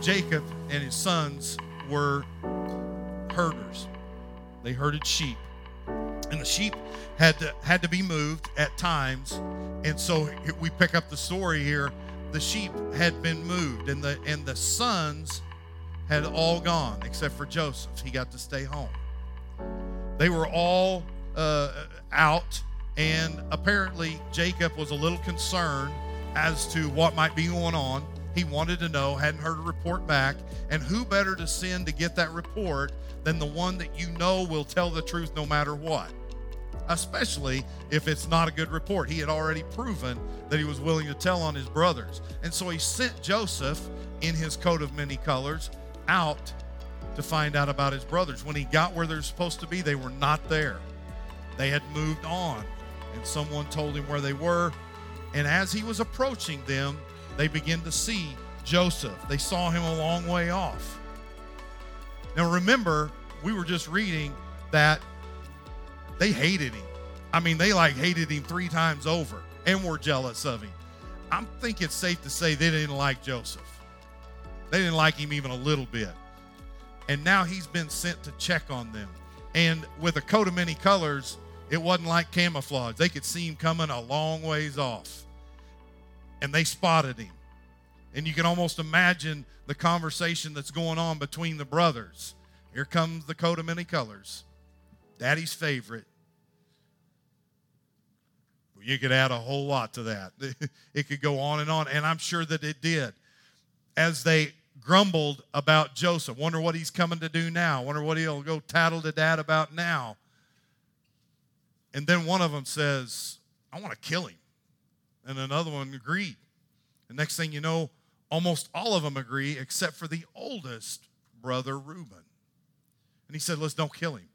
Jacob and his sons were herders. They herded sheep. And the sheep had to had to be moved at times. And so we pick up the story here. The sheep had been moved and the and the sons had all gone except for Joseph. He got to stay home. They were all uh, out, and apparently Jacob was a little concerned as to what might be going on. He wanted to know, hadn't heard a report back, and who better to send to get that report than the one that you know will tell the truth no matter what? Especially if it's not a good report. He had already proven that he was willing to tell on his brothers. And so he sent Joseph in his coat of many colors out to find out about his brothers. When he got where they're supposed to be, they were not there. They had moved on, and someone told him where they were. And as he was approaching them, they begin to see Joseph. They saw him a long way off. Now, remember, we were just reading that they hated him. I mean, they like hated him three times over and were jealous of him. I think it's safe to say they didn't like Joseph. They didn't like him even a little bit. And now he's been sent to check on them. And with a coat of many colors, it wasn't like camouflage. They could see him coming a long ways off. And they spotted him. And you can almost imagine the conversation that's going on between the brothers. Here comes the coat of many colors, daddy's favorite. You could add a whole lot to that. It could go on and on, and I'm sure that it did. As they grumbled about Joseph, wonder what he's coming to do now, wonder what he'll go tattle to dad about now. And then one of them says, I want to kill him. And another one agreed. The next thing you know, almost all of them agree except for the oldest brother, Reuben. And he said, Let's don't kill him.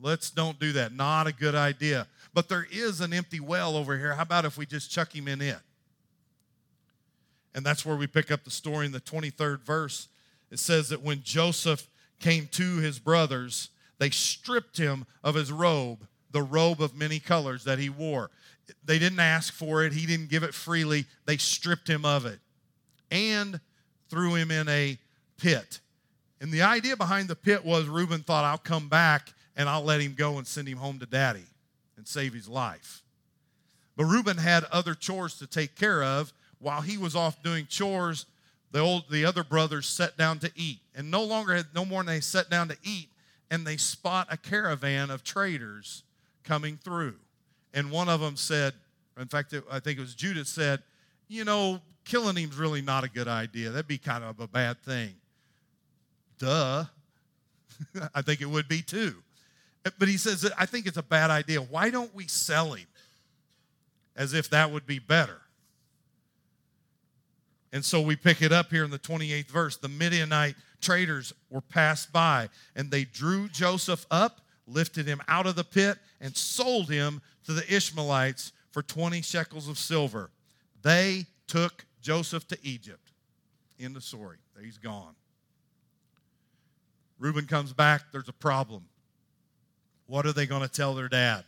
Let's don't do that. Not a good idea. But there is an empty well over here. How about if we just chuck him in it? And that's where we pick up the story in the 23rd verse. It says that when Joseph came to his brothers, they stripped him of his robe, the robe of many colors that he wore. They didn't ask for it, he didn't give it freely. They stripped him of it and threw him in a pit. And the idea behind the pit was Reuben thought, I'll come back and I'll let him go and send him home to daddy and save his life. But Reuben had other chores to take care of. While he was off doing chores, the old the other brothers sat down to eat. And no longer had no more than they sat down to eat, and they spot a caravan of traders coming through. And one of them said, in fact, it, I think it was Judas said, you know, killing him's really not a good idea. That'd be kind of a bad thing. Duh. I think it would be too. Eh, but he says, I think it's a bad idea. Why don't we sell him? As if that would be better. And so we pick it up here in the 28th verse. The Midianite traders were passed by, and they drew Joseph up, lifted him out of the pit, and sold him to the Ishmaelites for 20 shekels of silver. They took Joseph to Egypt. In the story. He's gone. Reuben comes back. There's a problem. What are they going to tell their dad?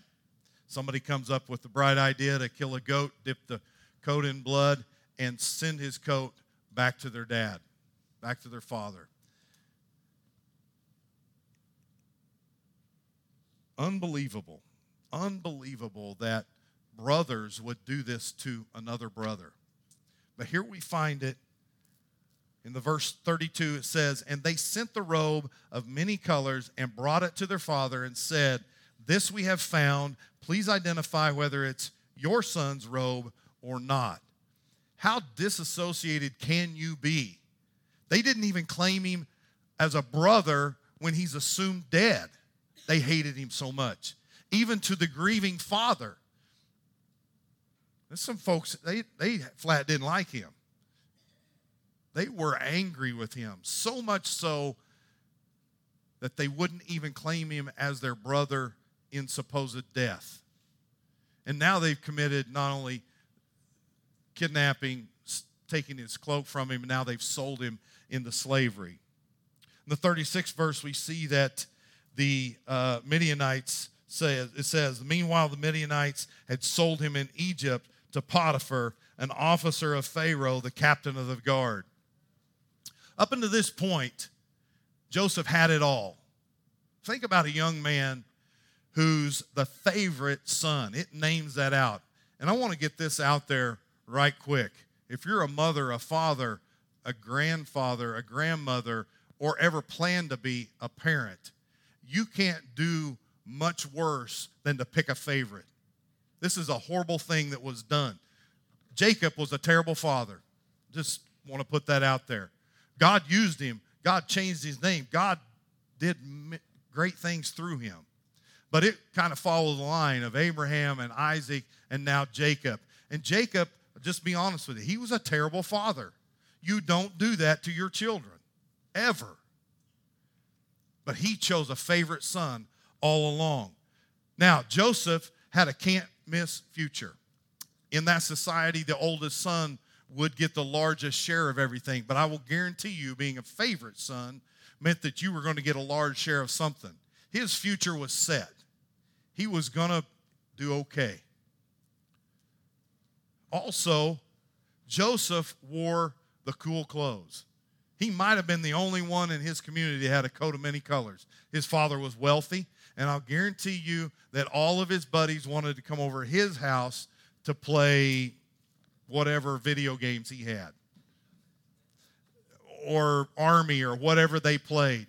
Somebody comes up with the bright idea to kill a goat, dip the coat in blood, and send his coat back to their dad, back to their father. Unbelievable. Unbelievable that brothers would do this to another brother. But here we find it in the verse 32 it says and they sent the robe of many colors and brought it to their father and said this we have found please identify whether it's your son's robe or not how disassociated can you be? They didn't even claim him as a brother when he's assumed dead. They hated him so much, even to the grieving father. There's some folks, they, they flat didn't like him. They were angry with him, so much so that they wouldn't even claim him as their brother in supposed death. And now they've committed not only kidnapping, taking his cloak from him, now they've sold him into slavery. In the 36th verse, we see that the uh, Midianites say, it says, Meanwhile, the Midianites had sold him in Egypt to Potiphar, an officer of Pharaoh, the captain of the guard. up until this point, Joseph had it all. Think about a young man who's the favorite son. It names that out. And I want to get this out there right quick. If you're a mother, a father, a grandfather, a grandmother, or ever plan to be a parent, you can't do much worse than to pick a favorite. This is a horrible thing that was done. Jacob was a terrible father. Just want to put that out there. God used him, God changed his name, God did great things through him. But it kind of follows the line of Abraham and Isaac and now Jacob. And Jacob, just be honest with you, he was a terrible father. You don't do that to your children, ever. But he chose a favorite son all along. Now, Joseph had a can't miss future. In that society, the oldest son would get the largest share of everything. But I will guarantee you, being a favorite son meant that you were going to get a large share of something. His future was set he was going to do okay. Also, Joseph wore the cool clothes. He might have been the only one in his community that had a coat of many colors. His father was wealthy, and I'll guarantee you that all of his buddies wanted to come over his house to play whatever video games he had or army or whatever they played.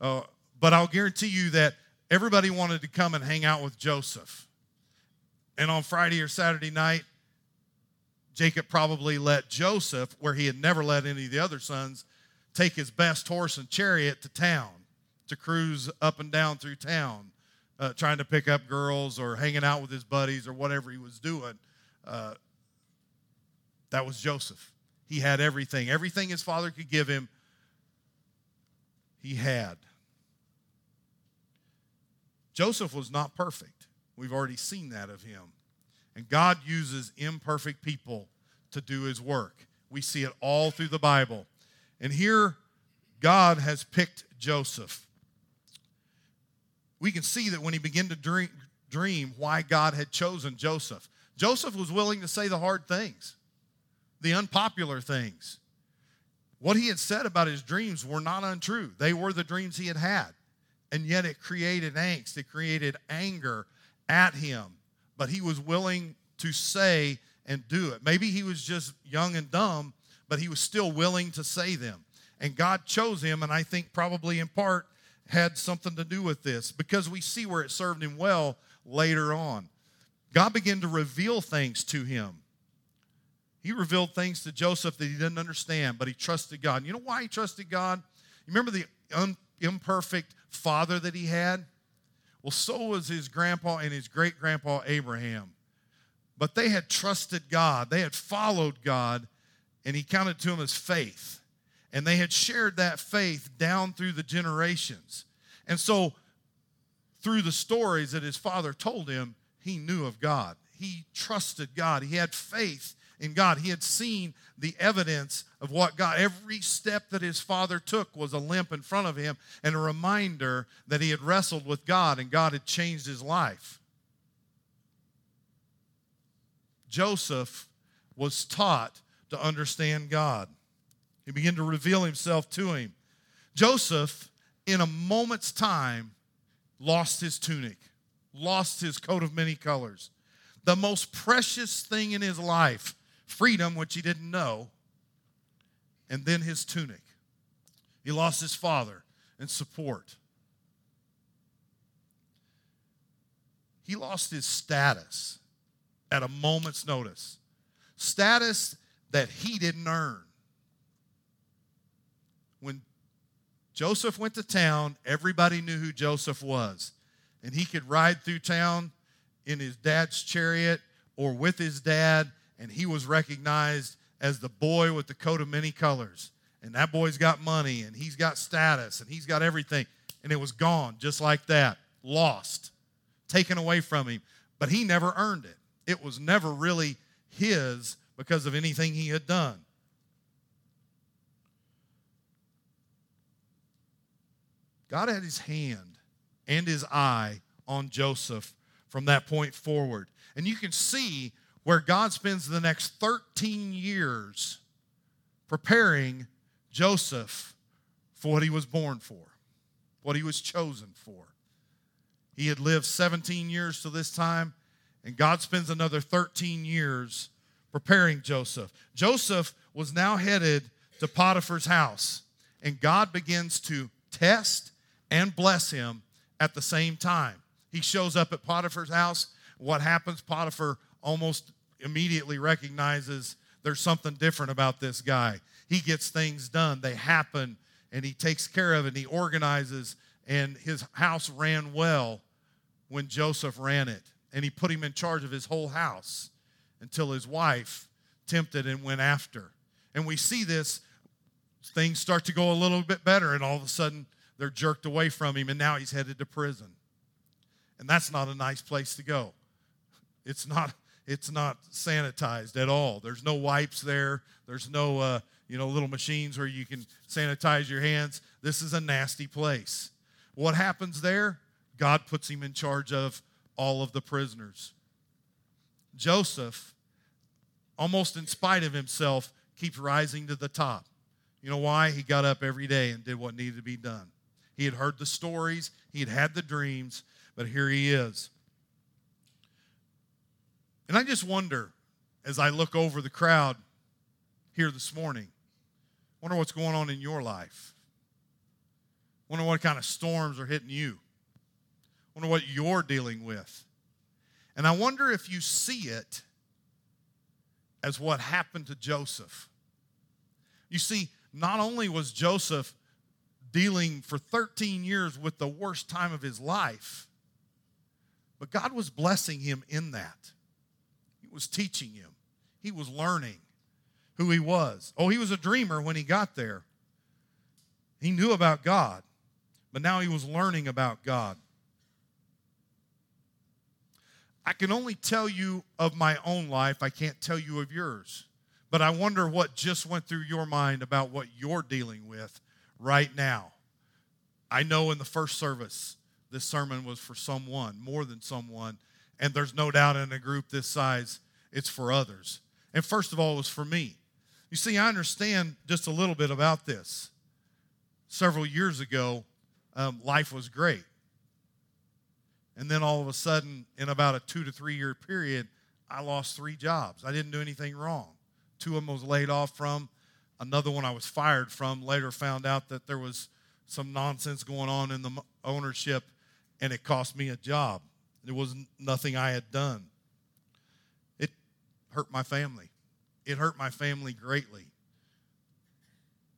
Uh, but I'll guarantee you that everybody wanted to come and hang out with Joseph. And on Friday or Saturday night, Jacob probably let Joseph, where he had never let any of the other sons, take his best horse and chariot to town to cruise up and down through town, uh, trying to pick up girls or hanging out with his buddies or whatever he was doing. Uh, that was Joseph. He had everything. Everything his father could give him, he had. Joseph was not perfect. We've already seen that of him. And God uses imperfect people to do his work. We see it all through the Bible. And here, God has picked Joseph. We can see that when he began to dream, dream why God had chosen Joseph. Joseph was willing to say the hard things, the unpopular things. What he had said about his dreams were not untrue, they were the dreams he had had and yet it created angst, it created anger at him. But he was willing to say and do it. Maybe he was just young and dumb, but he was still willing to say them. And God chose him, and I think probably in part had something to do with this because we see where it served him well later on. God began to reveal things to him. He revealed things to Joseph that he didn't understand, but he trusted God. You know why he trusted God? You remember the un- imperfect father that he had? Well, so was his grandpa and his great grandpa Abraham. But they had trusted God, they had followed God, and he counted to them as faith. And they had shared that faith down through the generations. And so, through the stories that his father told him, he knew of God. He trusted God. He had faith in God. He had seen the evidence of what God, every step that his father took was a limp in front of him and a reminder that he had wrestled with God and God had changed his life. Joseph was taught to understand God. He began to reveal himself to him. Joseph, in a moment's time, lost his tunic, lost his coat of many colors. The most precious thing in his life freedom, which he didn't know, and then his tunic. He lost his father and support. He lost his status at a moment's notice. Status that he didn't earn. When Joseph went to town, everybody knew who Joseph was. And he could ride through town in his dad's chariot or with his dad and he was recognized as the boy with the coat of many colors. And that boy's got money and he's got status and he's got everything. And it was gone just like that, lost, taken away from him. But he never earned it. It was never really his because of anything he had done. God had his hand and his eye on Joseph from that point forward. And you can see where God spends the next 13 years preparing Joseph for what he was born for, what he was chosen for. He had lived 17 years to this time, and God spends another 13 years preparing Joseph. Joseph was now headed to Potiphar's house, and God begins to test and bless him at the same time. He shows up at Potiphar's house. What happens? Potiphar almost immediately recognizes there's something different about this guy. He gets things done, they happen, and he takes care of it, and he organizes, and his house ran well when Joseph ran it. And he put him in charge of his whole house until his wife tempted and went after. And we see this, things start to go a little bit better, and all of a sudden they're jerked away from him, and now he's headed to prison. And that's not a nice place to go. It's not, it's not sanitized at all. There's no wipes there. There's no, uh, you know, little machines where you can sanitize your hands. This is a nasty place. What happens there? God puts him in charge of all of the prisoners. Joseph, almost in spite of himself, keeps rising to the top. You know why? He got up every day and did what needed to be done. He had heard the stories, he had had the dreams, but here he is. And I just wonder, as I look over the crowd here this morning, wonder what's going on in your life. Wonder what kind of storms are hitting you. Wonder what you're dealing with. And I wonder if you see it as what happened to Joseph. You see, not only was Joseph dealing for 13 years with the worst time of his life, but God was blessing him in that He was teaching him, he was learning who he was. Oh, he was a dreamer when he got there. He knew about God, but now he was learning about God. I can only tell you of my own life, I can't tell you of yours. But I wonder what just went through your mind about what you're dealing with right now. I know in the first service, this sermon was for someone, more than someone, and there's no doubt in a group this size, it's for others. And first of all, it was for me. You see, I understand just a little bit about this. Several years ago, um, life was great. And then all of a sudden, in about a two to three year period, I lost three jobs. I didn't do anything wrong. Two of them was laid off from. Another one I was fired from. Later found out that there was some nonsense going on in the ownership, and it cost me a job. It wasn't nothing I had done. It hurt my family. It hurt my family greatly.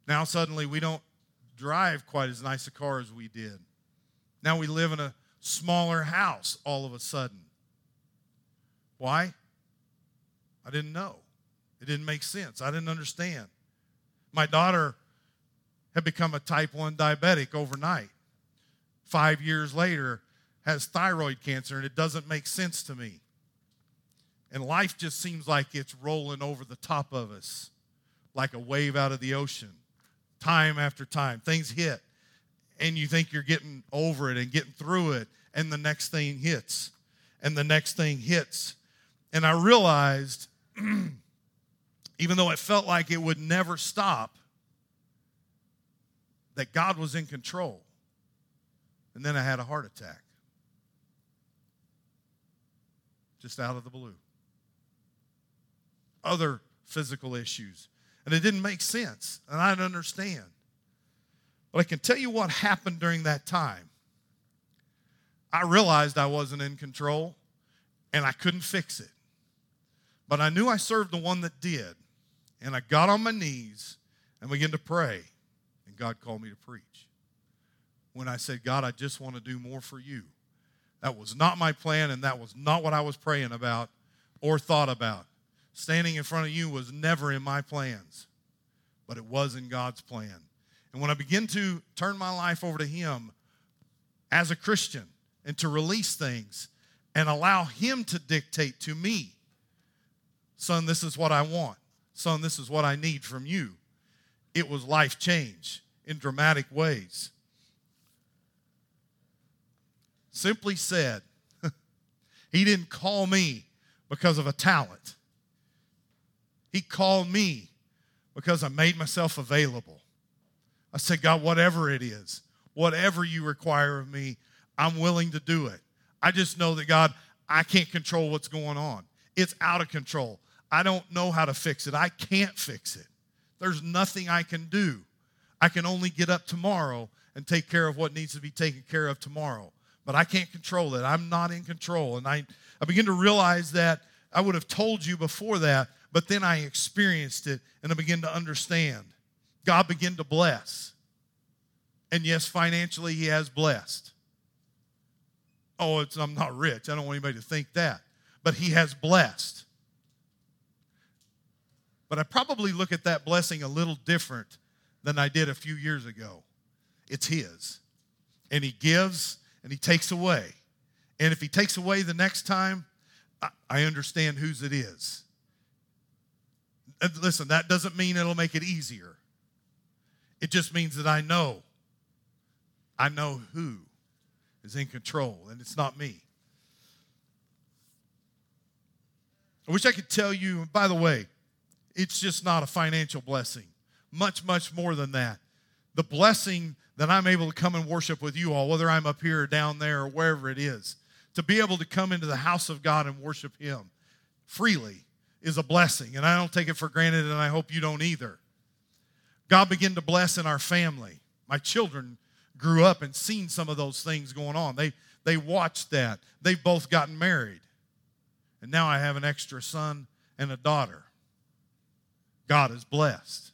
Now, suddenly, we don't drive quite as nice a car as we did. Now we live in a smaller house all of a sudden. Why? I didn't know. It didn't make sense. I didn't understand. My daughter had become a type 1 diabetic overnight. Five years later, has thyroid cancer and it doesn't make sense to me. And life just seems like it's rolling over the top of us like a wave out of the ocean, time after time. Things hit, and you think you're getting over it and getting through it, and the next thing hits, and the next thing hits. And I realized, even though it felt like it would never stop, that God was in control. And then I had a heart attack. just out of the blue. Other physical issues. And it didn't make sense, and I didn't understand. But I can tell you what happened during that time. I realized I wasn't in control and I couldn't fix it. But I knew I served the one that did. And I got on my knees and began to pray. And God called me to preach. When I said, God, I just want to do more for you. That was not my plan, and that was not what I was praying about or thought about. Standing in front of you was never in my plans, but it was in God's plan. And when I begin to turn my life over to Him as a Christian and to release things and allow Him to dictate to me, son, this is what I want. Son, this is what I need from you. It was life change in dramatic ways. Simply said, He didn't call me because of a talent. He called me because I made myself available. I said, God, whatever it is, whatever you require of me, I'm willing to do it. I just know that, God, I can't control what's going on. It's out of control. I don't know how to fix it. I can't fix it. There's nothing I can do. I can only get up tomorrow and take care of what needs to be taken care of tomorrow. But I can't control it. I'm not in control. And I, I begin to realize that I would have told you before that, but then I experienced it and I begin to understand. God began to bless. And yes, financially, He has blessed. Oh, I'm not rich. I don't want anybody to think that. But He has blessed. But I probably look at that blessing a little different than I did a few years ago. It's His. And He gives and He takes away. And if He takes away the next time, I understand whose it is. Listen, that doesn't mean it'll make it easier. It just means that I know. I know who is in control, and it's not me. I wish I could tell you, by the way, it's just not a financial blessing. Much, much more than that. The blessing that I'm able to come and worship with you all, whether I'm up here or down there or wherever it is, to be able to come into the house of God and worship Him freely is a blessing. And I don't take it for granted, and I hope you don't either. God began to bless in our family. My children grew up and seen some of those things going on. They, they watched that. They've both gotten married. And now I have an extra son and a daughter. God is blessed.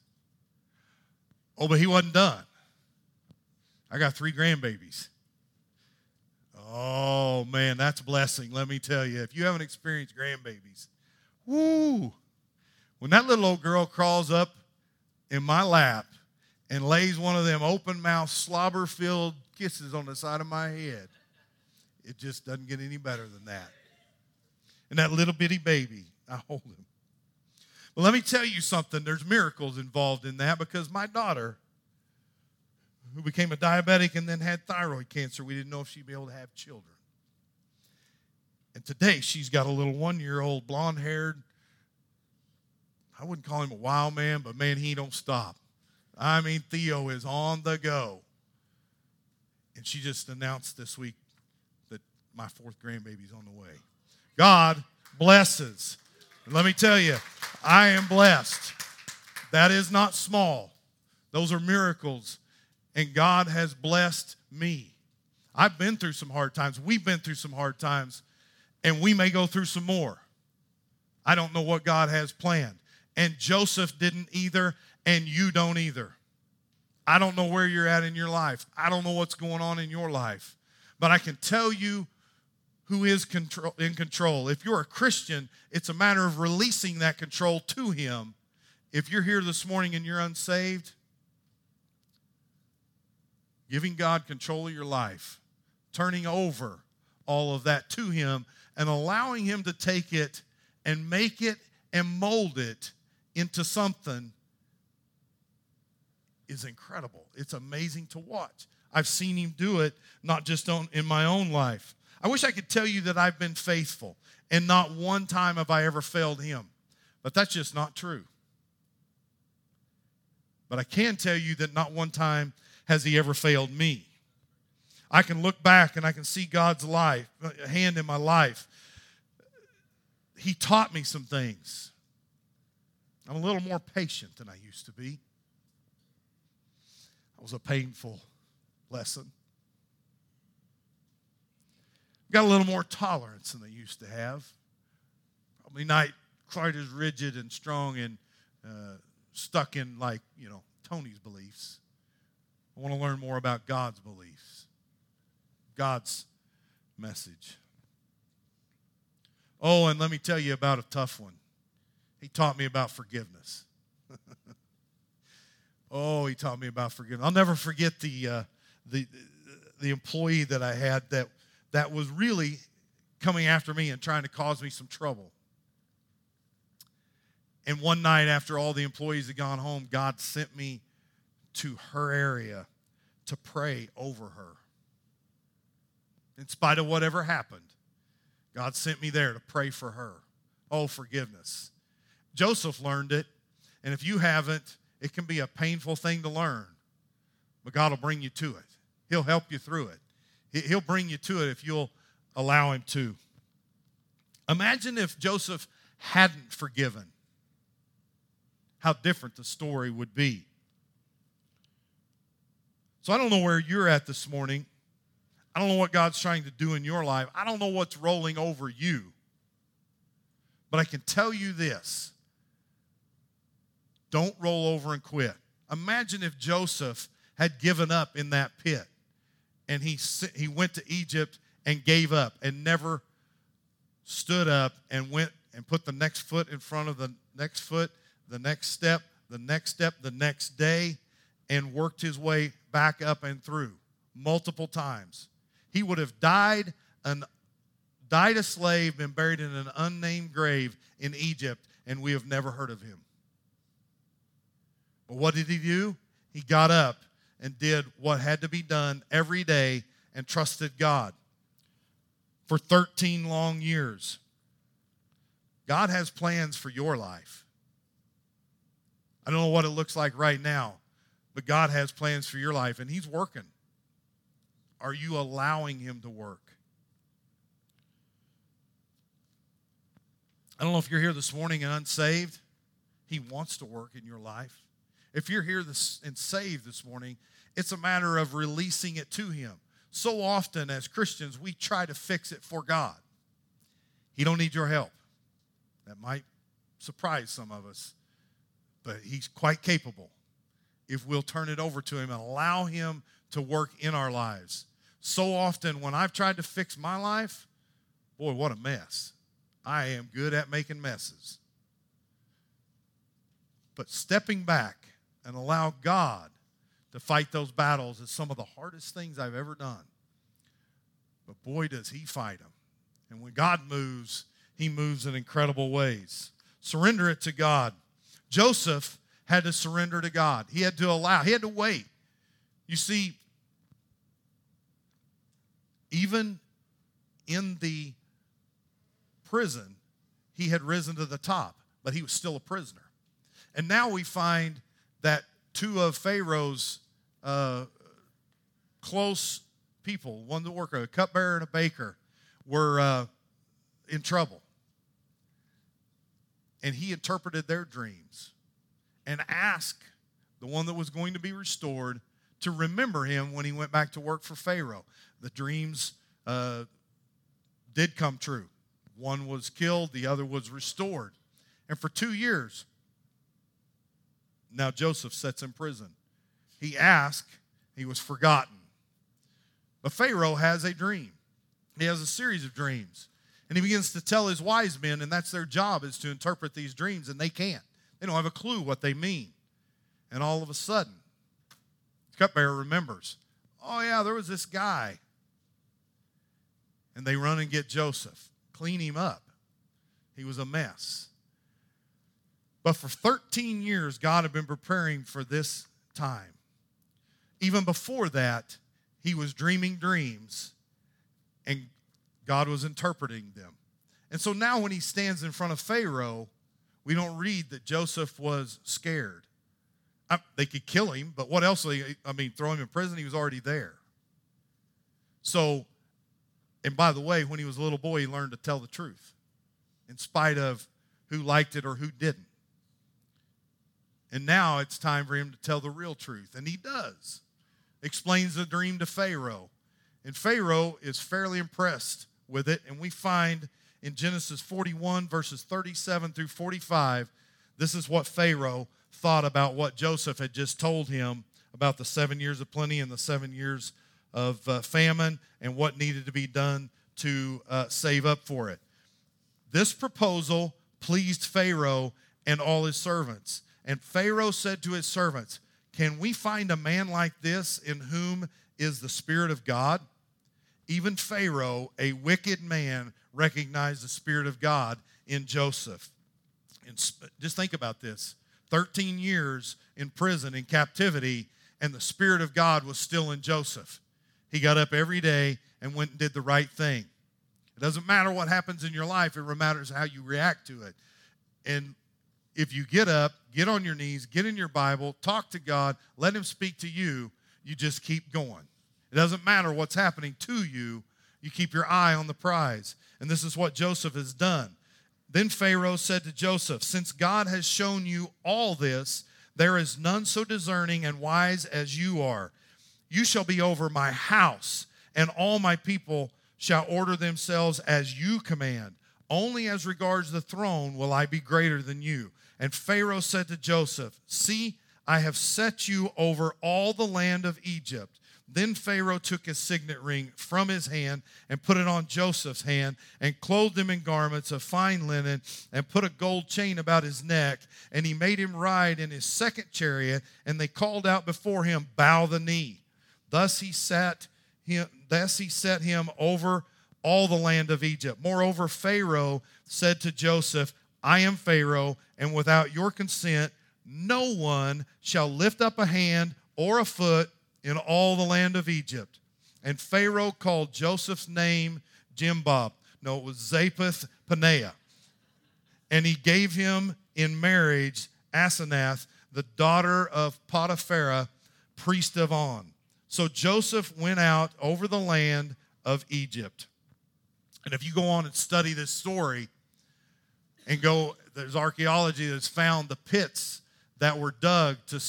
Oh, but he wasn't done. I got three grandbabies. Oh, man, that's blessing, let me tell you. If you haven't experienced grandbabies, woo, when that little old girl crawls up in my lap and lays one of them open mouth, slobber filled kisses on the side of my head, it just doesn't get any better than that. And that little bitty baby, I hold him. But let me tell you something. There's miracles involved in that because my daughter, who became a diabetic and then had thyroid cancer, we didn't know if she'd be able to have children. And today she's got a little one year old blonde haired, I wouldn't call him a wild man, but man, he don't stop. I mean, Theo is on the go. And she just announced this week that my fourth grandbaby's on the way. God blesses. Let me tell you, I am blessed. That is not small. Those are miracles. And God has blessed me. I've been through some hard times. We've been through some hard times. And we may go through some more. I don't know what God has planned. And Joseph didn't either, and you don't either. I don't know where you're at in your life. I don't know what's going on in your life. But I can tell you who is control, in control. If you're a Christian, it's a matter of releasing that control to Him. If you're here this morning and you're unsaved, giving God control of your life, turning over all of that to Him, and allowing Him to take it and make it and mold it into something is incredible. It's amazing to watch. I've seen Him do it, not just on, in my own life, I wish I could tell you that I've been faithful and not one time have I ever failed him. But that's just not true. But I can tell you that not one time has he ever failed me. I can look back and I can see God's life, uh, hand in my life. He taught me some things. I'm a little more patient than I used to be. That was a painful lesson got a little more tolerance than I used to have. Probably not quite as rigid and strong and uh, stuck in like, you know, Tony's beliefs. I want to learn more about God's beliefs, God's message. Oh, and let me tell you about a tough one. He taught me about forgiveness. oh, he taught me about forgiveness. I'll never forget the, uh, the, the employee that I had that that was really coming after me and trying to cause me some trouble. And one night, after all the employees had gone home, God sent me to her area to pray over her. In spite of whatever happened, God sent me there to pray for her. Oh, forgiveness. Joseph learned it, and if you haven't, it can be a painful thing to learn. but God will bring you to it. He'll help you through it. He'll bring you to it if you'll allow Him to. Imagine if Joseph hadn't forgiven, how different the story would be. So I don't know where you're at this morning. I don't know what God's trying to do in your life. I don't know what's rolling over you. But I can tell you this don't roll over and quit. Imagine if Joseph had given up in that pit and he, he went to Egypt and gave up and never stood up and went and put the next foot in front of the next foot, the next step, the next step, the next day, and worked his way back up and through multiple times. He would have died an died a slave, been buried in an unnamed grave in Egypt, and we have never heard of him. But what did he do? He got up and did what had to be done every day and trusted God for 13 long years. God has plans for your life. I don't know what it looks like right now, but God has plans for your life, and He's working. Are you allowing Him to work? I don't know if you're here this morning and unsaved. He wants to work in your life. If you're here this, and saved this morning, it's a matter of releasing it to Him. So often as Christians, we try to fix it for God. He don't need your help. That might surprise some of us, but He's quite capable if we'll turn it over to Him and allow Him to work in our lives. So often when I've tried to fix my life, boy, what a mess. I am good at making messes. But stepping back and allow God to fight those battles is some of the hardest things I've ever done. But boy, does He fight them. And when God moves, He moves in incredible ways. Surrender it to God. Joseph had to surrender to God, he had to allow, he had to wait. You see, even in the prison, he had risen to the top, but he was still a prisoner. And now we find that two of Pharaoh's uh, close people, one the worker, a cupbearer and a baker, were uh, in trouble. And he interpreted their dreams and asked the one that was going to be restored to remember him when he went back to work for Pharaoh. The dreams uh, did come true. One was killed, the other was restored. And for two years, now Joseph sits in prison. He asked, he was forgotten. But Pharaoh has a dream. He has a series of dreams. And he begins to tell his wise men, and that's their job, is to interpret these dreams, and they can't. They don't have a clue what they mean. And all of a sudden, the cupbearer remembers, oh, yeah, there was this guy. And they run and get Joseph, clean him up. He was a mess. But for 13 years, God had been preparing for this time. Even before that, he was dreaming dreams and God was interpreting them. And so now, when he stands in front of Pharaoh, we don't read that Joseph was scared. I, they could kill him, but what else? I mean, throw him in prison. He was already there. So, and by the way, when he was a little boy, he learned to tell the truth in spite of who liked it or who didn't. And now it's time for him to tell the real truth, and he does explains the dream to Pharaoh. And Pharaoh is fairly impressed with it. And we find in Genesis 41, verses 37 through 45, this is what Pharaoh thought about what Joseph had just told him about the seven years of plenty and the seven years of uh, famine and what needed to be done to uh, save up for it. This proposal pleased Pharaoh and all his servants. And Pharaoh said to his servants, can we find a man like this in whom is the Spirit of God? Even Pharaoh, a wicked man, recognized the Spirit of God in Joseph. And just think about this 13 years in prison, in captivity, and the Spirit of God was still in Joseph. He got up every day and went and did the right thing. It doesn't matter what happens in your life, it matters how you react to it. And if you get up, get on your knees, get in your Bible, talk to God, let Him speak to you, you just keep going. It doesn't matter what's happening to you, you keep your eye on the prize. And this is what Joseph has done. Then Pharaoh said to Joseph, Since God has shown you all this, there is none so discerning and wise as you are. You shall be over my house, and all my people shall order themselves as you command. Only as regards the throne will I be greater than you. And Pharaoh said to Joseph, See, I have set you over all the land of Egypt. Then Pharaoh took his signet ring from his hand and put it on Joseph's hand and clothed him in garments of fine linen and put a gold chain about his neck. And he made him ride in his second chariot. And they called out before him, Bow the knee. Thus he sat him, thus he set him over all the land of Egypt. Moreover, Pharaoh said to Joseph, I am Pharaoh, and without your consent, no one shall lift up a hand or a foot in all the land of Egypt. And Pharaoh called Joseph's name Jimbob. No, it was Zapheth Paneah. And he gave him in marriage Asenath, the daughter of Potiphera, priest of On. So Joseph went out over the land of Egypt. And if you go on and study this story and go, there's archaeology that's found the pits that were dug to,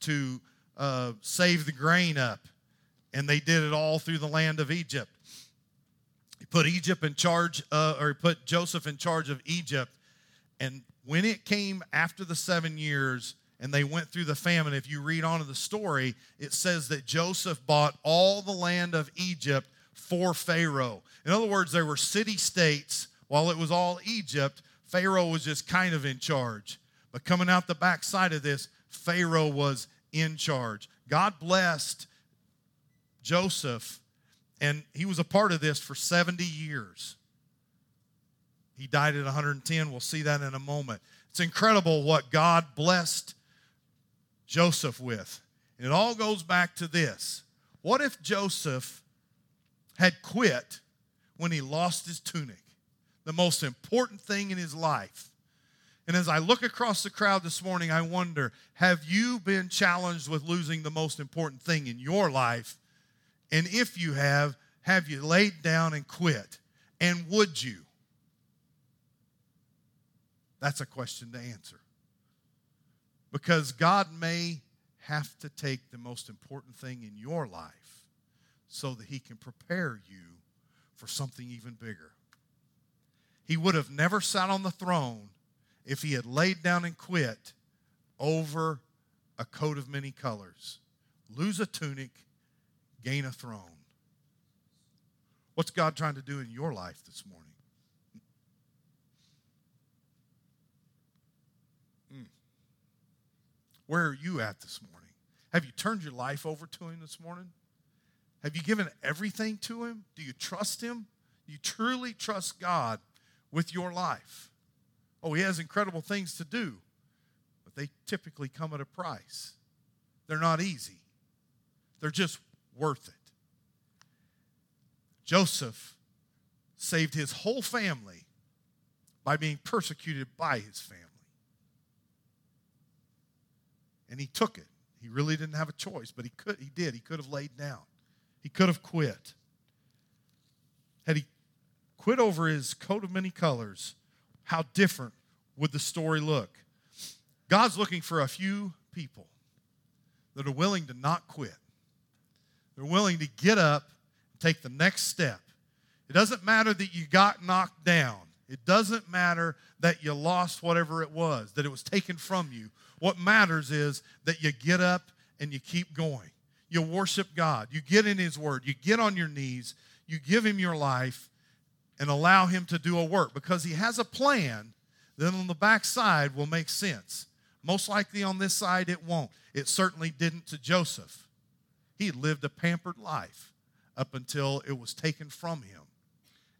to uh, save the grain up. And they did it all through the land of Egypt. He put Egypt in charge, uh, or he put Joseph in charge of Egypt. And when it came after the seven years and they went through the famine, if you read on in the story, it says that Joseph bought all the land of Egypt for Pharaoh. In other words, there were city states while it was all Egypt. Pharaoh was just kind of in charge. But coming out the backside of this, Pharaoh was in charge. God blessed Joseph, and he was a part of this for 70 years. He died at 110. We'll see that in a moment. It's incredible what God blessed Joseph with. And it all goes back to this. What if Joseph had quit when he lost his tunic, the most important thing in his life? And as I look across the crowd this morning, I wonder have you been challenged with losing the most important thing in your life? And if you have, have you laid down and quit? And would you? That's a question to answer. Because God may have to take the most important thing in your life so that He can prepare you for something even bigger. He would have never sat on the throne if he had laid down and quit over a coat of many colors. Lose a tunic, gain a throne. What's God trying to do in your life this morning? Mm. Where are you at this morning? Have you turned your life over to Him this morning? Have you given everything to Him? Do you trust Him? Do you truly trust God with your life? Oh, he has incredible things to do, but they typically come at a price. They're not easy, they're just worth it. Joseph saved his whole family by being persecuted by his family. And he took it. He really didn't have a choice, but he could he did. He could have laid down. He could have quit. Had he quit over his coat of many colors, how different would the story look? God's looking for a few people that are willing to not quit. They're willing to get up and take the next step. It doesn't matter that you got knocked down. It doesn't matter that you lost whatever it was, that it was taken from you. What matters is that you get up and you keep going. You worship God. You get in His Word. You get on your knees. You give Him your life and allow Him to do a work because He has a plan. Then on the back side will make sense. Most likely on this side, it won't. It certainly didn't to Joseph. He lived a pampered life up until it was taken from him.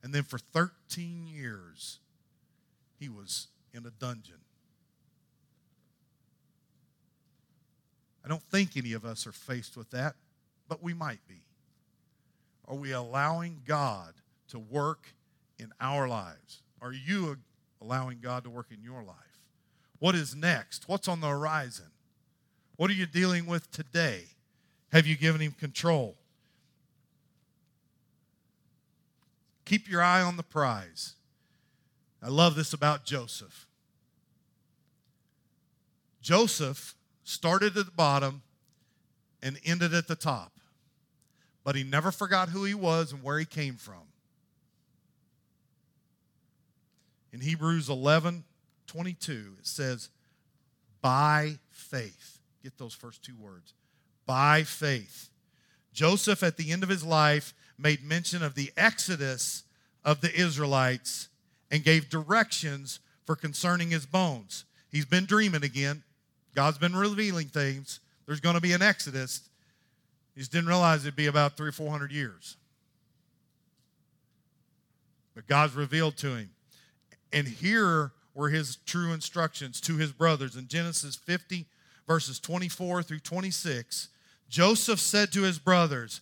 And then for 13 years, he was in a dungeon. I don't think any of us are faced with that, but we might be. Are we allowing God to work in our lives? Are you allowing God to work in your life? What is next? What's on the horizon? What are you dealing with today? Have you given him control? Keep your eye on the prize. I love this about Joseph. Joseph started at the bottom and ended at the top, but he never forgot who he was and where he came from. In Hebrews 11 22, it says, by faith. Get those first two words. By faith. Joseph, at the end of his life, made mention of the exodus of the Israelites and gave directions for concerning his bones. He's been dreaming again. God's been revealing things. There's going to be an exodus. He just didn't realize it'd be about three or four hundred years. But God's revealed to him. And here were his true instructions to his brothers. In Genesis 50, verses 24 through 26, Joseph said to his brothers,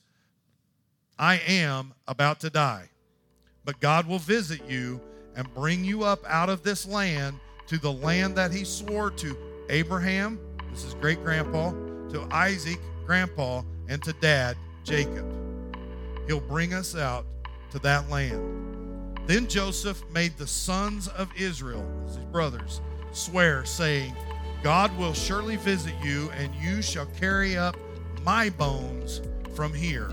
I am about to die, but God will visit you and bring you up out of this land to the land that he swore to Abraham, this is great grandpa, to Isaac, grandpa, and to dad, Jacob. He'll bring us out to that land. Then Joseph made the sons of Israel, his brothers, swear, saying, God will surely visit you, and you shall carry up my bones from here.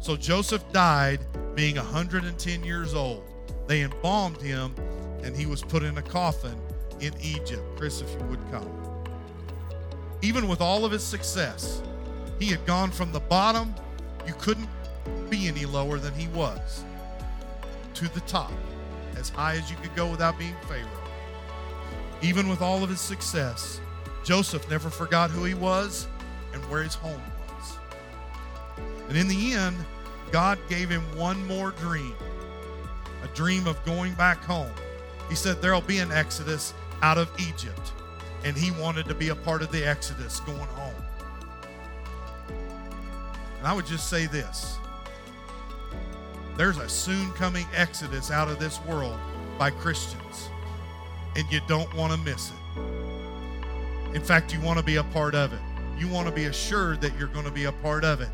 So Joseph died, being 110 years old. They embalmed him, and he was put in a coffin in Egypt. Chris, if you would come. Even with all of his success, he had gone from the bottom, you couldn't be any lower than he was to the top, as high as you could go without being Pharaoh. Even with all of his success, Joseph never forgot who he was and where his home was. And in the end, God gave him one more dream a dream of going back home. He said, There'll be an exodus out of Egypt. And he wanted to be a part of the exodus going home. And I would just say this there's a soon coming exodus out of this world by Christians, and you don't want to miss it. In fact, you want to be a part of it. You want to be assured that you're going to be a part of it.